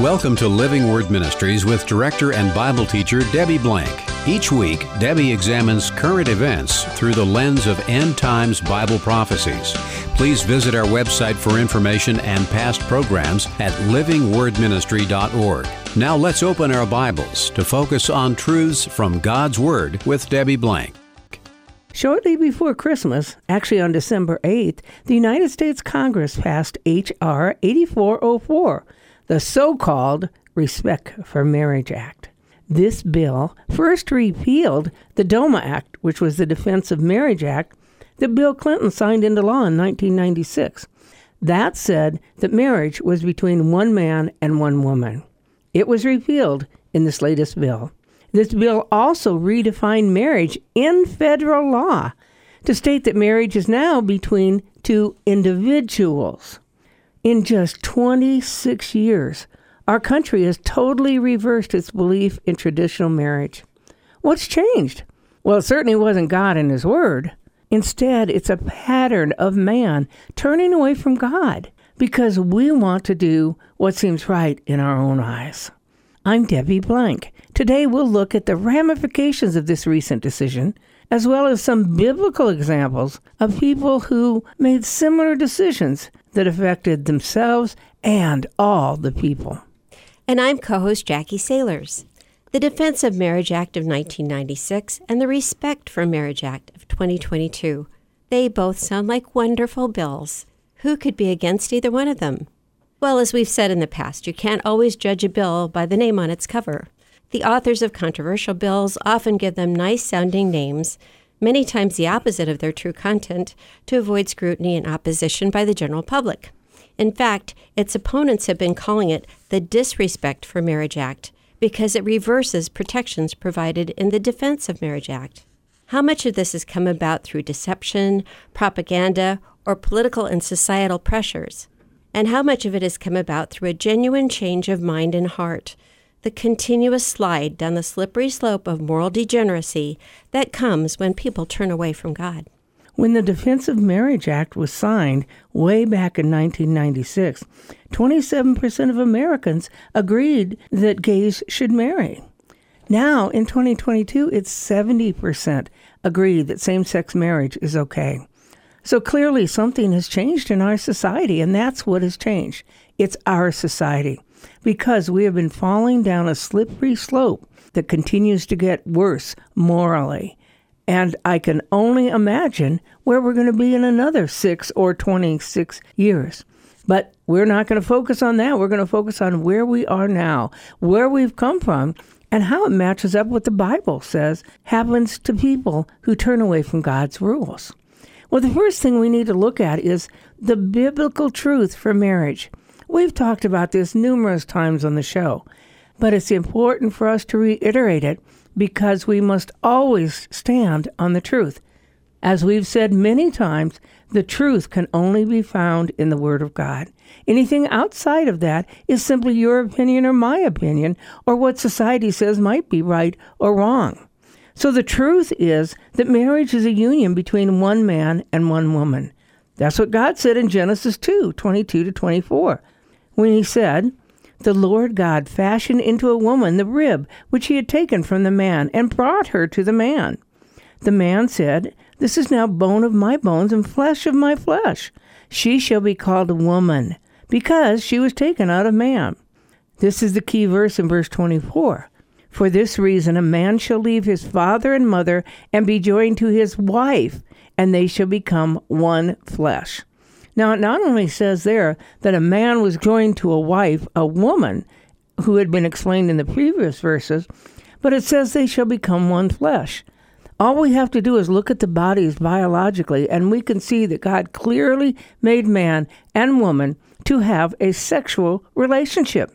Welcome to Living Word Ministries with director and Bible teacher Debbie Blank. Each week, Debbie examines current events through the lens of end times Bible prophecies. Please visit our website for information and past programs at livingwordministry.org. Now let's open our Bibles to focus on truths from God's Word with Debbie Blank. Shortly before Christmas, actually on December 8th, the United States Congress passed H.R. 8404 the so called Respect for Marriage Act. This bill first repealed the DOMA Act, which was the Defense of Marriage Act that Bill Clinton signed into law in 1996. That said that marriage was between one man and one woman. It was repealed in this latest bill. This bill also redefined marriage in federal law to state that marriage is now between two individuals. In just 26 years, our country has totally reversed its belief in traditional marriage. What's changed? Well, it certainly wasn't God and His Word. Instead, it's a pattern of man turning away from God because we want to do what seems right in our own eyes. I'm Debbie Blank. Today we'll look at the ramifications of this recent decision, as well as some biblical examples of people who made similar decisions that affected themselves and all the people. And I'm co host Jackie Sailors. The Defense of Marriage Act of 1996 and the Respect for Marriage Act of 2022. They both sound like wonderful bills. Who could be against either one of them? Well, as we've said in the past, you can't always judge a bill by the name on its cover. The authors of controversial bills often give them nice sounding names many times the opposite of their true content, to avoid scrutiny and opposition by the general public. In fact, its opponents have been calling it the Disrespect for Marriage Act because it reverses protections provided in the Defense of Marriage Act. How much of this has come about through deception, propaganda, or political and societal pressures? And how much of it has come about through a genuine change of mind and heart the continuous slide down the slippery slope of moral degeneracy that comes when people turn away from God. When the Defense of Marriage Act was signed way back in 1996, 27% of Americans agreed that gays should marry. Now, in 2022, it's 70% agree that same sex marriage is okay. So clearly, something has changed in our society, and that's what has changed. It's our society because we have been falling down a slippery slope that continues to get worse morally. And I can only imagine where we're going to be in another six or 26 years. But we're not going to focus on that. We're going to focus on where we are now, where we've come from, and how it matches up with the Bible says happens to people who turn away from God's rules. Well, the first thing we need to look at is the biblical truth for marriage. We've talked about this numerous times on the show, but it's important for us to reiterate it because we must always stand on the truth. As we've said many times, the truth can only be found in the Word of God. Anything outside of that is simply your opinion or my opinion, or what society says might be right or wrong. So the truth is that marriage is a union between one man and one woman. That's what God said in Genesis 2 22 to 24 when he said, The Lord God fashioned into a woman the rib which he had taken from the man, and brought her to the man. The man said, This is now bone of my bones and flesh of my flesh. She shall be called a woman, because she was taken out of man. This is the key verse in verse 24. For this reason, a man shall leave his father and mother and be joined to his wife, and they shall become one flesh. Now, it not only says there that a man was joined to a wife, a woman, who had been explained in the previous verses, but it says they shall become one flesh. All we have to do is look at the bodies biologically, and we can see that God clearly made man and woman to have a sexual relationship.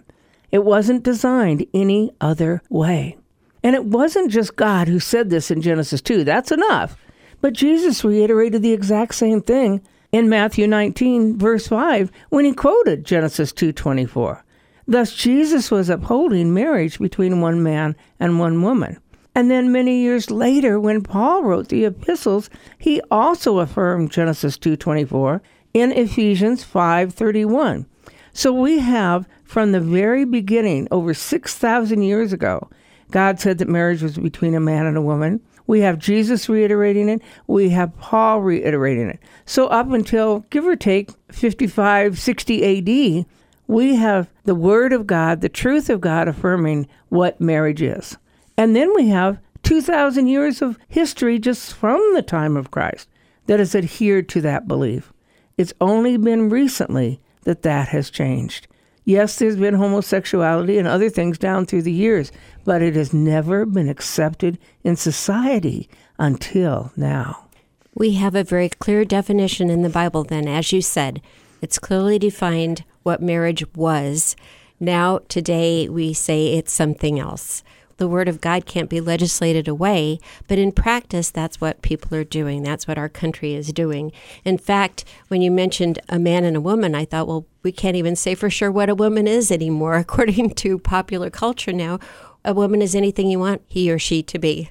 It wasn't designed any other way. And it wasn't just God who said this in Genesis 2, that's enough. But Jesus reiterated the exact same thing in Matthew 19 verse 5 when he quoted Genesis 2:24. Thus Jesus was upholding marriage between one man and one woman. And then many years later when Paul wrote the epistles, he also affirmed Genesis 2:24 in Ephesians 5:31. So we have From the very beginning, over 6,000 years ago, God said that marriage was between a man and a woman. We have Jesus reiterating it. We have Paul reiterating it. So, up until give or take 55, 60 AD, we have the Word of God, the truth of God affirming what marriage is. And then we have 2,000 years of history just from the time of Christ that has adhered to that belief. It's only been recently that that has changed. Yes, there's been homosexuality and other things down through the years, but it has never been accepted in society until now. We have a very clear definition in the Bible, then, as you said. It's clearly defined what marriage was. Now, today, we say it's something else the Word of God can't be legislated away, but in practice, that's what people are doing. That's what our country is doing. In fact, when you mentioned a man and a woman, I thought, well, we can't even say for sure what a woman is anymore. According to popular culture now, a woman is anything you want he or she to be.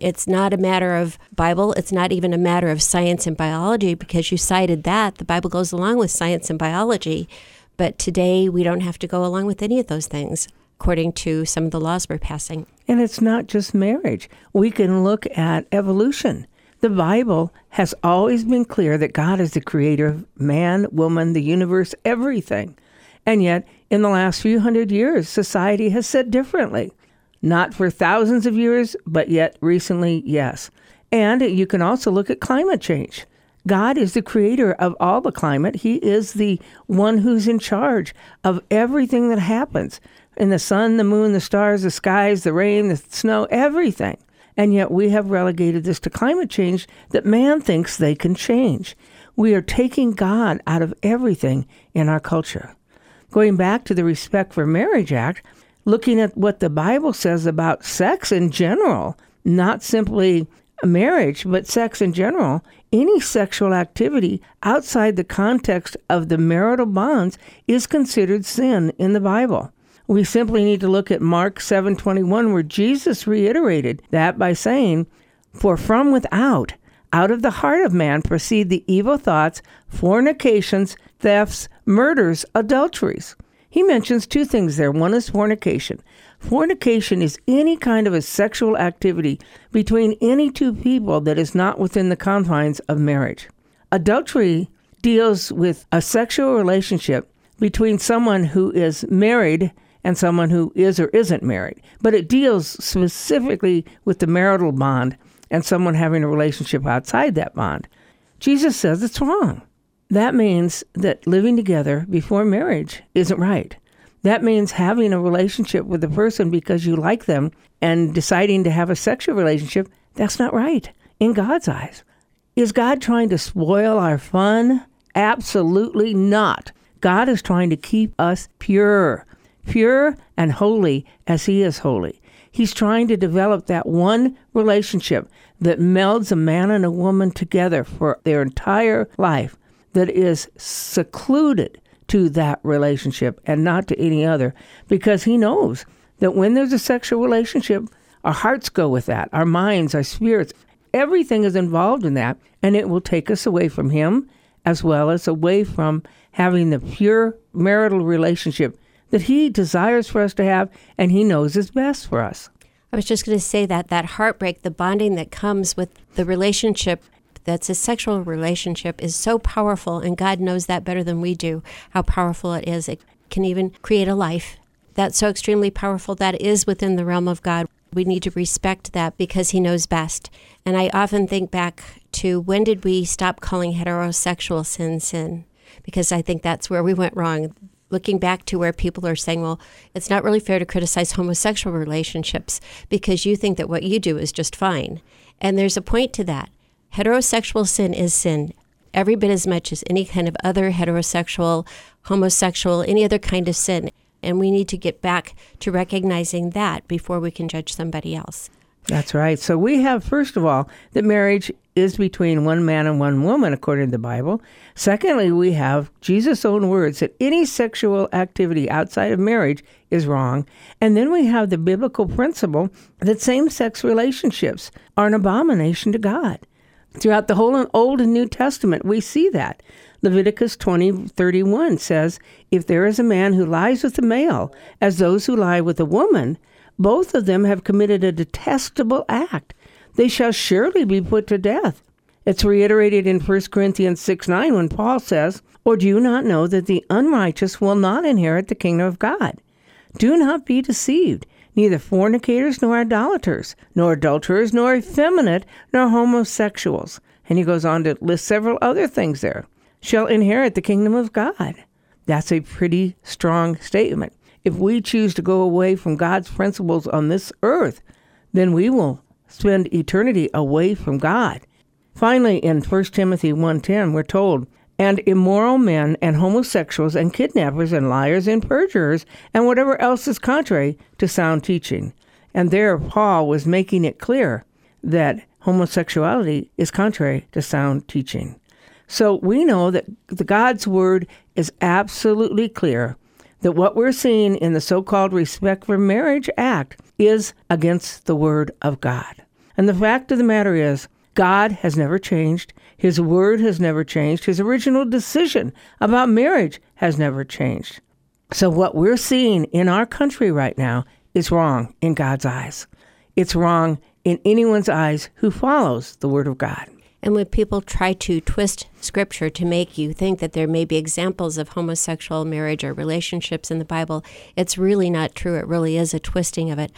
It's not a matter of Bible. It's not even a matter of science and biology because you cited that. The Bible goes along with science and biology. But today we don't have to go along with any of those things according to some of the laws we're passing. And it's not just marriage. We can look at evolution. The Bible has always been clear that God is the creator of man, woman, the universe, everything. And yet, in the last few hundred years, society has said differently. Not for thousands of years, but yet recently, yes. And you can also look at climate change. God is the creator of all the climate. He is the one who's in charge of everything that happens in the sun, the moon, the stars, the skies, the rain, the snow, everything. And yet we have relegated this to climate change that man thinks they can change. We are taking God out of everything in our culture. Going back to the Respect for Marriage Act, looking at what the Bible says about sex in general, not simply marriage, but sex in general, any sexual activity outside the context of the marital bonds is considered sin in the Bible. We simply need to look at Mark 7:21 where Jesus reiterated that by saying, "For from without, out of the heart of man proceed the evil thoughts, fornications, thefts, murders, adulteries." He mentions two things there. One is fornication. Fornication is any kind of a sexual activity between any two people that is not within the confines of marriage. Adultery deals with a sexual relationship between someone who is married and someone who is or isn't married. But it deals specifically with the marital bond and someone having a relationship outside that bond. Jesus says it's wrong. That means that living together before marriage isn't right. That means having a relationship with a person because you like them and deciding to have a sexual relationship, that's not right in God's eyes. Is God trying to spoil our fun? Absolutely not. God is trying to keep us pure pure and holy as He is holy. He's trying to develop that one relationship that melds a man and a woman together for their entire life, that is secluded to that relationship and not to any other, because He knows that when there's a sexual relationship, our hearts go with that, our minds, our spirits, everything is involved in that, and it will take us away from Him as well as away from having the pure marital relationship that He desires for us to have and He knows is best for us. I was just going to say that that heartbreak, the bonding that comes with the relationship that's a sexual relationship is so powerful, and God knows that better than we do, how powerful it is. It can even create a life. That's so extremely powerful. That is within the realm of God. We need to respect that because He knows best. And I often think back to when did we stop calling heterosexual sin sin? Because I think that's where we went wrong looking back to where people are saying, well, it's not really fair to criticize homosexual relationships because you think that what you do is just fine. And there's a point to that. Heterosexual sin is sin every bit as much as any kind of other heterosexual, homosexual, any other kind of sin. And we need to get back to recognizing that before we can judge somebody else. That's right. So we have, first of all, that marriage is between one man and one woman, according to the Bible. Secondly, we have Jesus' own words that any sexual activity outside of marriage is wrong. And then we have the biblical principle that same sex relationships are an abomination to God. Throughout the whole Old and New Testament, we see that. Leviticus 20:31 says, "If there is a man who lies with a male, as those who lie with a woman, both of them have committed a detestable act. They shall surely be put to death." It's reiterated in 1 Corinthians 6 9 when Paul says, Or do you not know that the unrighteous will not inherit the kingdom of God? Do not be deceived. Neither fornicators, nor idolaters, nor adulterers, nor effeminate, nor homosexuals. And he goes on to list several other things there shall inherit the kingdom of God. That's a pretty strong statement. If we choose to go away from God's principles on this earth, then we will spend eternity away from God. Finally, in 1 Timothy 1:10, we're told, "And immoral men and homosexuals and kidnappers and liars and perjurers and whatever else is contrary to sound teaching." And there Paul was making it clear that homosexuality is contrary to sound teaching. So we know that the God's word is absolutely clear that what we're seeing in the so-called Respect for Marriage Act is against the word of God. And the fact of the matter is God has never changed. His word has never changed. His original decision about marriage has never changed. So, what we're seeing in our country right now is wrong in God's eyes. It's wrong in anyone's eyes who follows the word of God. And when people try to twist scripture to make you think that there may be examples of homosexual marriage or relationships in the Bible, it's really not true. It really is a twisting of it.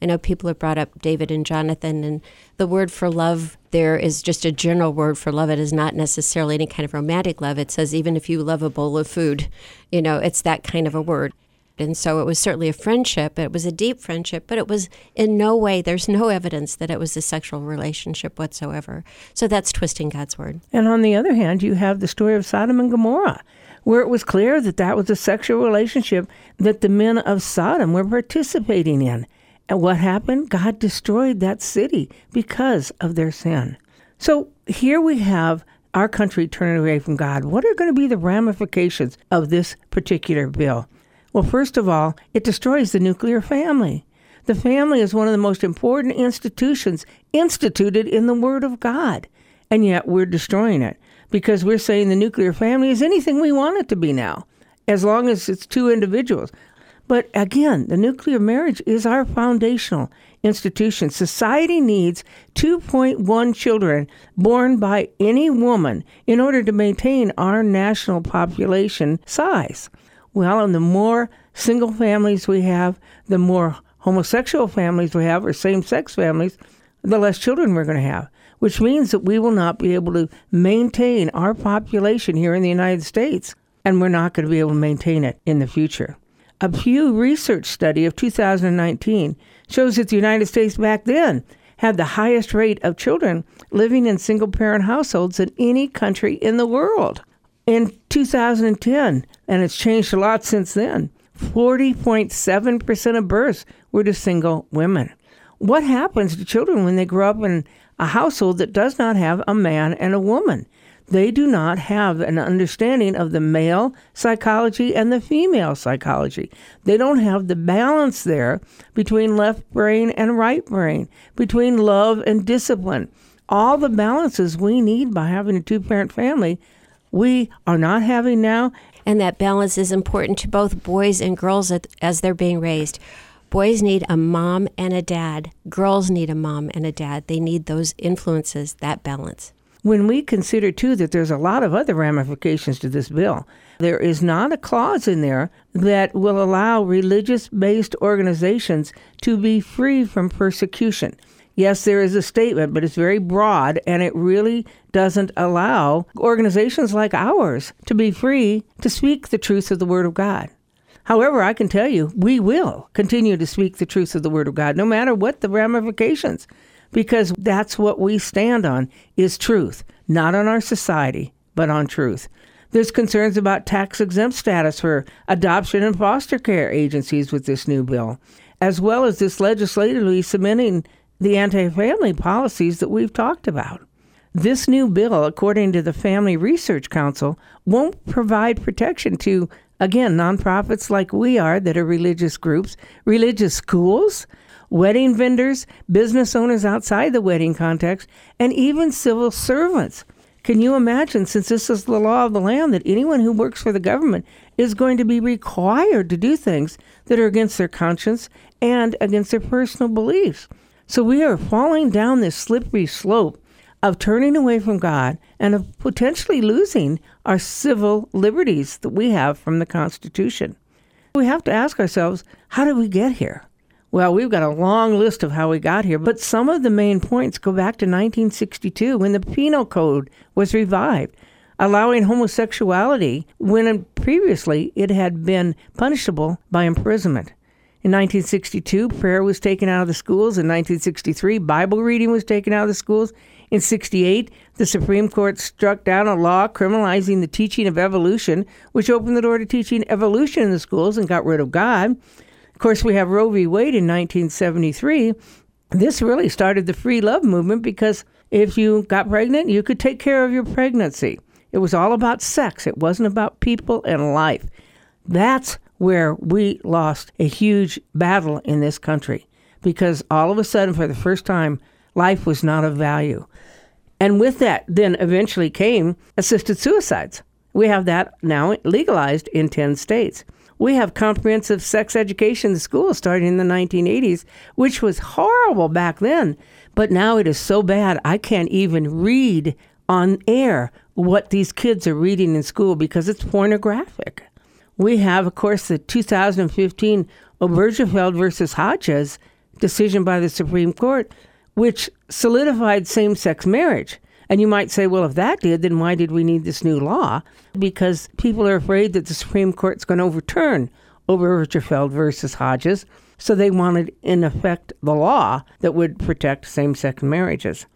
I know people have brought up David and Jonathan, and the word for love there is just a general word for love. It is not necessarily any kind of romantic love. It says, even if you love a bowl of food, you know, it's that kind of a word. And so it was certainly a friendship. It was a deep friendship, but it was in no way, there's no evidence that it was a sexual relationship whatsoever. So that's twisting God's word. And on the other hand, you have the story of Sodom and Gomorrah, where it was clear that that was a sexual relationship that the men of Sodom were participating in. And what happened? God destroyed that city because of their sin. So here we have our country turning away from God. What are going to be the ramifications of this particular bill? Well, first of all, it destroys the nuclear family. The family is one of the most important institutions instituted in the Word of God. And yet we're destroying it because we're saying the nuclear family is anything we want it to be now, as long as it's two individuals. But again, the nuclear marriage is our foundational institution. Society needs 2.1 children born by any woman in order to maintain our national population size. Well, and the more single families we have, the more homosexual families we have, or same sex families, the less children we're going to have, which means that we will not be able to maintain our population here in the United States, and we're not going to be able to maintain it in the future. A Pew Research study of 2019 shows that the United States back then had the highest rate of children living in single parent households in any country in the world. In 2010, and it's changed a lot since then, 40.7% of births were to single women. What happens to children when they grow up in a household that does not have a man and a woman? they do not have an understanding of the male psychology and the female psychology. They don't have the balance there between left brain and right brain, between love and discipline. All the balances we need by having a two parent family, we are not having now. And that balance is important to both boys and girls as they're being raised. Boys need a mom and a dad. Girls need a mom and a dad. They need those influences, that balance when we consider, too, that there's a lot of other ramifications to this bill. There is not a clause in there that will allow religious based organizations to be free from persecution. Yes, there is a statement, but it's very broad and it really doesn't allow organizations like ours to be free to speak the truth of the Word of God. However, I can tell you, we will continue to speak the truth of the Word of God, no matter what the ramifications because that's what we stand on is truth, not on our society, but on truth. There's concerns about tax exempt status for adoption and foster care agencies with this new bill, as well as this legislatively cementing the anti family policies that we've talked about. This new bill, according to the Family Research Council, won't provide protection to, again, nonprofits like we are that are religious groups, religious schools, wedding vendors, business owners outside the wedding context, and even civil servants Can you imagine, since this is the law of the land, that anyone who works for the government is going to be required to do things that are against their conscience and against their personal beliefs? So we are falling down this slippery slope of turning away from God and of potentially losing our civil liberties that we have from the Constitution. We have to ask ourselves, how did we get here? Well, we've got a long list of how we got here, but some of the main points go back to 1962 when the Penal Code was revived, allowing homosexuality when previously it had been punishable by imprisonment. In 1962, prayer was taken out of the schools. In 1963, Bible reading was taken out of the schools. In 68, the Supreme Court struck down a law criminalizing the teaching of evolution, which opened the door to teaching evolution in the schools and got rid of God. Of course, we have Roe v. Wade in 1973. This really started the free love movement because if you got pregnant, you could take care of your pregnancy. It was all about sex, it wasn't about people and life. That's where we lost a huge battle in this country because all of a sudden, for the first time, life was not of value. And with that, then eventually came assisted suicides. We have that now legalized in 10 states. We have comprehensive sex education in schools starting in the 1980s, which was horrible back then. But now it is so bad, I can't even read on air what these kids are reading in school because it's pornographic. We have, of course, the 2015 Obergefell versus Hodges decision by the Supreme Court, which solidified same sex marriage. And you might say, well, if that did, then why did we need this new law? Because people are afraid that the Supreme Court's going to overturn Obergefell versus Hodges. So they wanted, in effect, the law that would protect same sex marriages.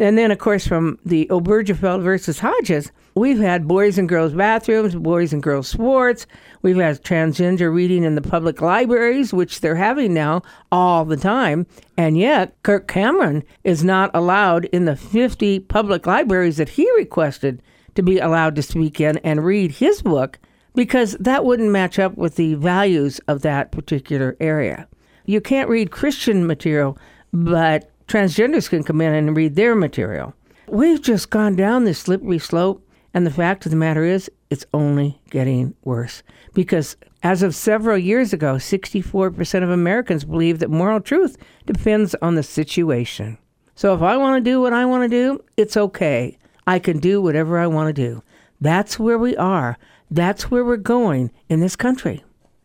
And then, of course, from the Obergefell versus Hodges, we've had boys and girls bathrooms, boys and girls sports. We've had transgender reading in the public libraries, which they're having now all the time. And yet, Kirk Cameron is not allowed in the 50 public libraries that he requested to be allowed to speak in and read his book because that wouldn't match up with the values of that particular area. You can't read Christian material, but transgenders can come in and read their material. We've just gone down this slippery slope, and the fact of the matter is, it's only getting worse. Because as of several years ago, 64% of Americans believe that moral truth depends on the situation. So if I want to do what I want to do, it's okay. I can do whatever I want to do. That's where we are. That's where we're going in this country.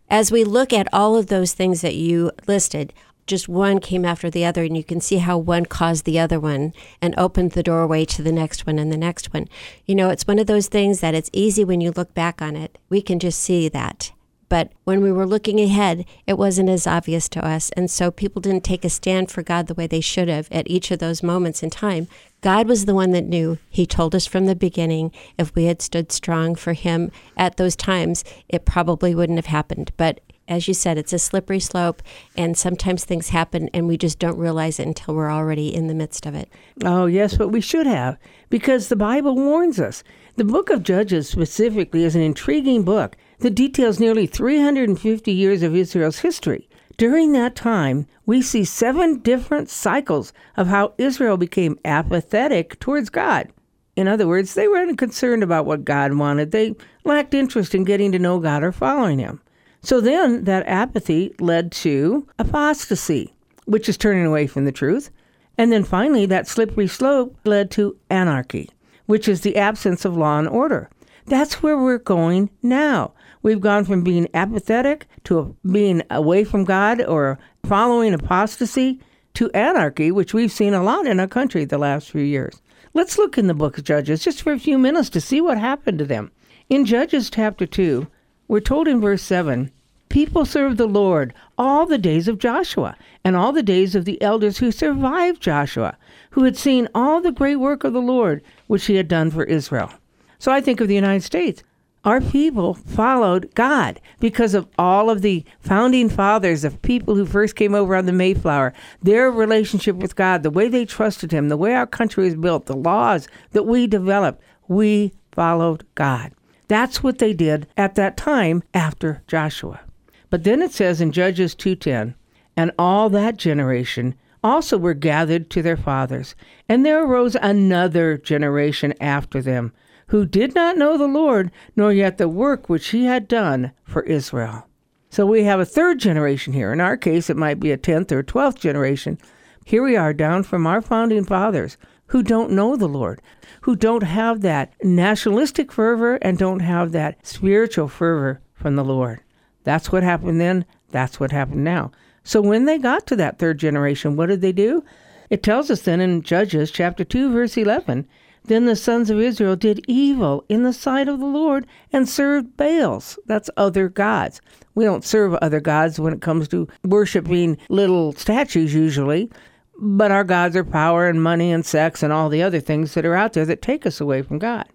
As we look at all of those things that you listed, just one came after the other, and you can see how one caused the other one and opened the doorway to the next one and the next one. You know, it's one of those things that it's easy when you look back on it. We can just see that. But when we were looking ahead, it wasn't as obvious to us. And so people didn't take a stand for God the way they should have at each of those moments in time. God was the one that knew. He told us from the beginning if we had stood strong for Him at those times, it probably wouldn't have happened. But as you said, it's a slippery slope, and sometimes things happen and we just don't realize it until we're already in the midst of it. Oh, yes, but we should have, because the Bible warns us. The book of Judges specifically is an intriguing book that details nearly 350 years of Israel's history. During that time, we see seven different cycles of how Israel became apathetic towards God. In other words, they weren't concerned about what God wanted. They lacked interest in getting to know God or following Him. So then that apathy led to apostasy, which is turning away from the truth. And then finally, that slippery slope led to anarchy, which is the absence of law and order. That's where we're going now. We've gone from being apathetic to being away from God or following apostasy to anarchy, which we've seen a lot in our country the last few years. Let's look in the book of Judges just for a few minutes to see what happened to them. In Judges chapter 2, we're told in verse 7 People served the Lord all the days of Joshua and all the days of the elders who survived Joshua, who had seen all the great work of the Lord which he had done for Israel. So I think of the United States. Our people followed God because of all of the founding fathers of people who first came over on the Mayflower, their relationship with God, the way they trusted Him, the way our country was built, the laws that we developed. We followed God. That's what they did at that time after Joshua. But then it says in Judges 2:10, and all that generation also were gathered to their fathers. And there arose another generation after them, who did not know the Lord, nor yet the work which he had done for Israel. So we have a third generation here. In our case, it might be a 10th or 12th generation. Here we are down from our founding fathers who don't know the Lord, who don't have that nationalistic fervor and don't have that spiritual fervor from the Lord. That's what happened then. That's what happened now. So when they got to that third generation, what did they do? It tells us then in Judges chapter 2 verse 11, then the sons of Israel did evil in the sight of the Lord and served Baals. That's other gods. We don't serve other gods when it comes to worshiping little statues usually, but our gods are power and money and sex and all the other things that are out there that take us away from God.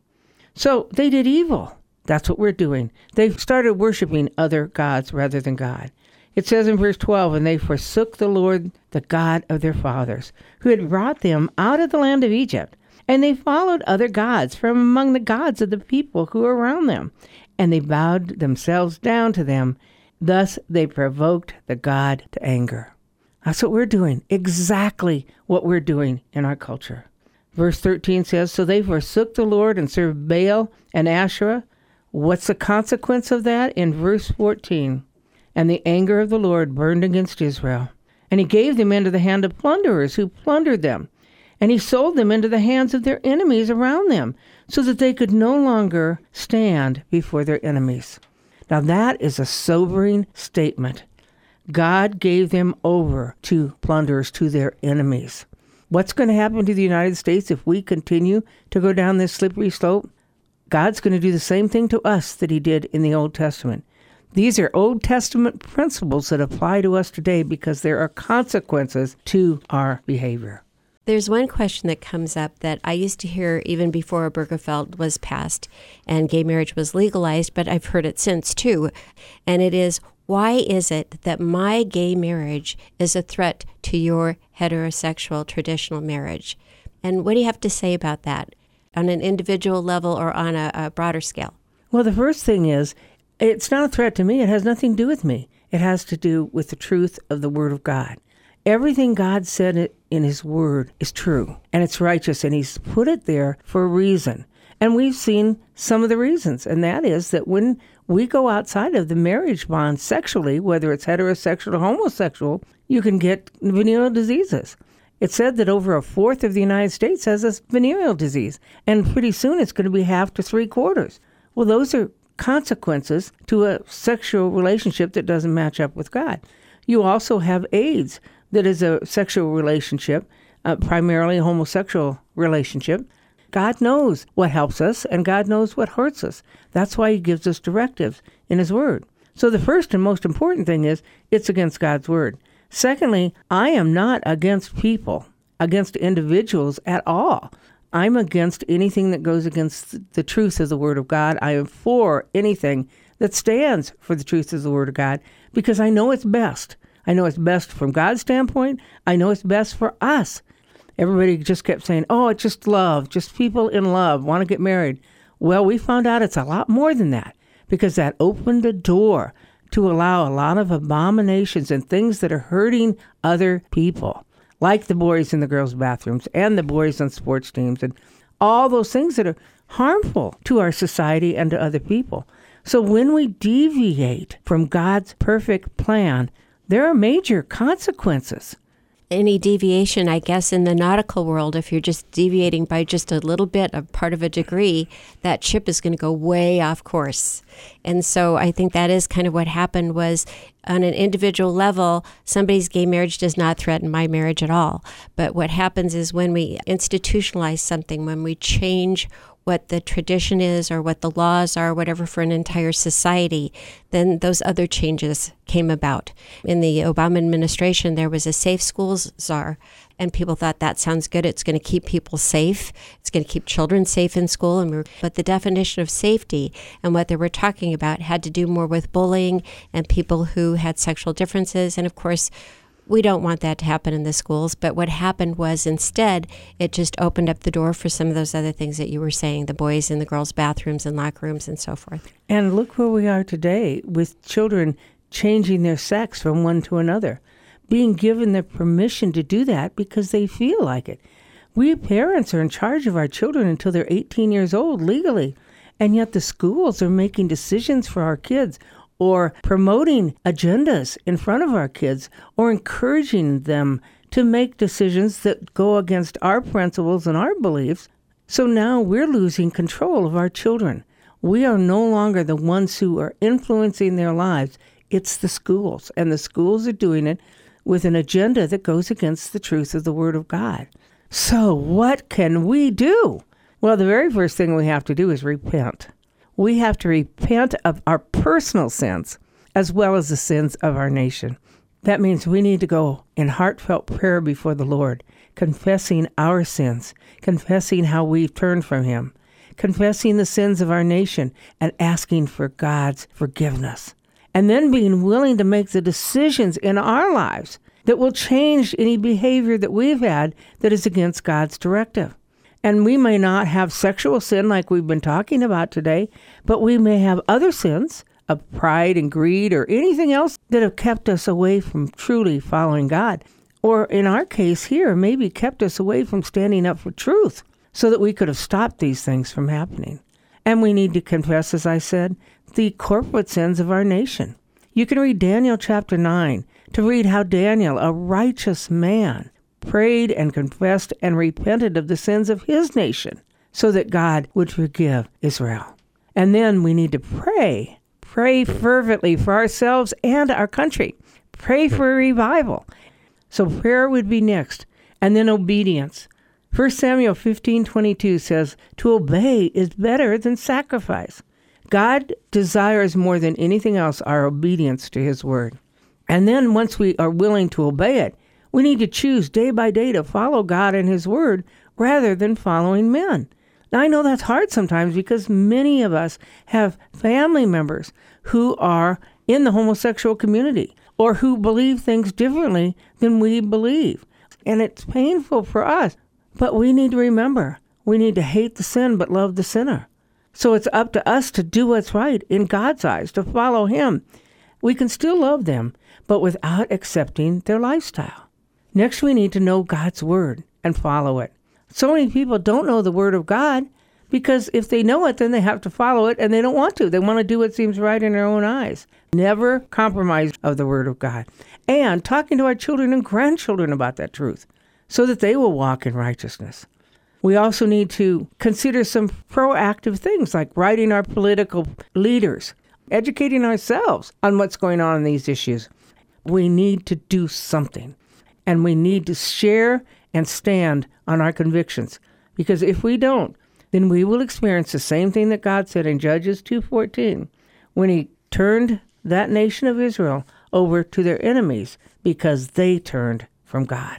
So they did evil. That's what we're doing. They started worshiping other gods rather than God. It says in verse 12, And they forsook the Lord, the God of their fathers, who had brought them out of the land of Egypt. And they followed other gods from among the gods of the people who were around them. And they bowed themselves down to them. Thus they provoked the God to anger. That's what we're doing. Exactly what we're doing in our culture. Verse 13 says, So they forsook the Lord and served Baal and Asherah What's the consequence of that? In verse 14, and the anger of the Lord burned against Israel, and he gave them into the hand of plunderers who plundered them, and he sold them into the hands of their enemies around them, so that they could no longer stand before their enemies. Now that is a sobering statement. God gave them over to plunderers, to their enemies. What's going to happen to the United States if we continue to go down this slippery slope? God's going to do the same thing to us that He did in the Old Testament. These are Old Testament principles that apply to us today because there are consequences to our behavior. There's one question that comes up that I used to hear even before Obergefell was passed and gay marriage was legalized, but I've heard it since too. And it is why is it that my gay marriage is a threat to your heterosexual traditional marriage? And what do you have to say about that? on an individual level or on a, a broader scale? Well, the first thing is it's not a threat to me. It has nothing to do with me. It has to do with the truth of the Word of God. Everything God said in His Word is true and it's righteous, and He's put it there for a reason. And we've seen some of the reasons, and that is that when we go outside of the marriage bond sexually, whether it's heterosexual or homosexual, you can get venereal diseases. It said that over a fourth of the United States has this venereal disease, and pretty soon it's going to be half to three quarters. Well, those are consequences to a sexual relationship that doesn't match up with God. You also have AIDS, that is a sexual relationship, uh, primarily a homosexual relationship. God knows what helps us, and God knows what hurts us. That's why He gives us directives in His Word. So the first and most important thing is it's against God's Word. Secondly, I am not against people, against individuals at all. I'm against anything that goes against the truth of the Word of God. I am for anything that stands for the truth of the Word of God because I know it's best. I know it's best from God's standpoint. I know it's best for us. Everybody just kept saying, oh, it's just love, just people in love want to get married. Well, we found out it's a lot more than that because that opened a door to allow a lot of abominations and things that are hurting other people, like the boys in the girls' bathrooms and the boys on sports teams and all those things that are harmful to our society and to other people. So when we deviate from God's perfect plan, there are major consequences any deviation, I guess, in the nautical world, if you're just deviating by just a little bit of part of a degree, that ship is going to go way off course. And so I think that is kind of what happened was on an individual level, somebody's gay marriage does not threaten my marriage at all. But what happens is when we institutionalize something, when we change what the tradition is or what the laws are, whatever, for an entire society, then those other changes came about. In the Obama administration, there was a safe schools czar, and people thought that sounds good. It's going to keep people safe. It's going to keep children safe in school. And but the definition of safety and what they were talking about had to do more with bullying and people who had sexual differences, and of course we don't want that to happen in the schools, but what happened was instead it just opened up the door for some of those other things that you were saying the boys in the girls' bathrooms and locker rooms and so forth. And look where we are today with children changing their sex from one to another. being given the permission to do that because they feel like it. We parents are in charge of our children until they're 18 years old legally, and yet the schools are making decisions for our kids or promoting agendas in front of our kids or encouraging them to make decisions that go against our principles and our beliefs. So now we're losing control of our children. We are no longer the ones who are influencing their lives. It's the schools, and the schools are doing it with an agenda that goes against the truth of the Word of God. So, what can we do? Well, the very first thing we have to do is repent. We have to repent of our personal sins as well as the sins of our nation. That means we need to go in heartfelt prayer before the Lord, confessing our sins, confessing how we've turned from Him, confessing the sins of our nation, and asking for God's forgiveness. And then being willing to make the decisions in our lives that will change any behavior that we've had that is against God's directive. And we may not have sexual sin like we've been talking about today, but we may have other sins of pride and greed or anything else that have kept us away from truly following God. Or in our case here, maybe kept us away from standing up for truth so that we could have stopped these things from happening. And we need to confess, as I said, the corporate sins of our nation. You can read Daniel chapter 9 to read how Daniel, a righteous man, prayed and confessed and repented of the sins of his nation so that God would forgive Israel. And then we need to pray, pray fervently for ourselves and our country. Pray for revival. So prayer would be next, and then obedience. 1 Samuel 15:22 says, "To obey is better than sacrifice." God desires more than anything else our obedience to his word. And then once we are willing to obey it, we need to choose day by day to follow God and His Word rather than following men. Now, I know that's hard sometimes because many of us have family members who are in the homosexual community or who believe things differently than we believe. And it's painful for us. But we need to remember we need to hate the sin but love the sinner. So it's up to us to do what's right in God's eyes, to follow Him. We can still love them, but without accepting their lifestyle. Next, we need to know God's Word and follow it. So many people don't know the Word of God because if they know it, then they have to follow it and they don't want to. They want to do what seems right in their own eyes. Never compromise of the Word of God. And talking to our children and grandchildren about that truth so that they will walk in righteousness. We also need to consider some proactive things like writing our political leaders, educating ourselves on what's going on in these issues. We need to do something and we need to share and stand on our convictions because if we don't then we will experience the same thing that God said in Judges 2:14 when he turned that nation of Israel over to their enemies because they turned from God.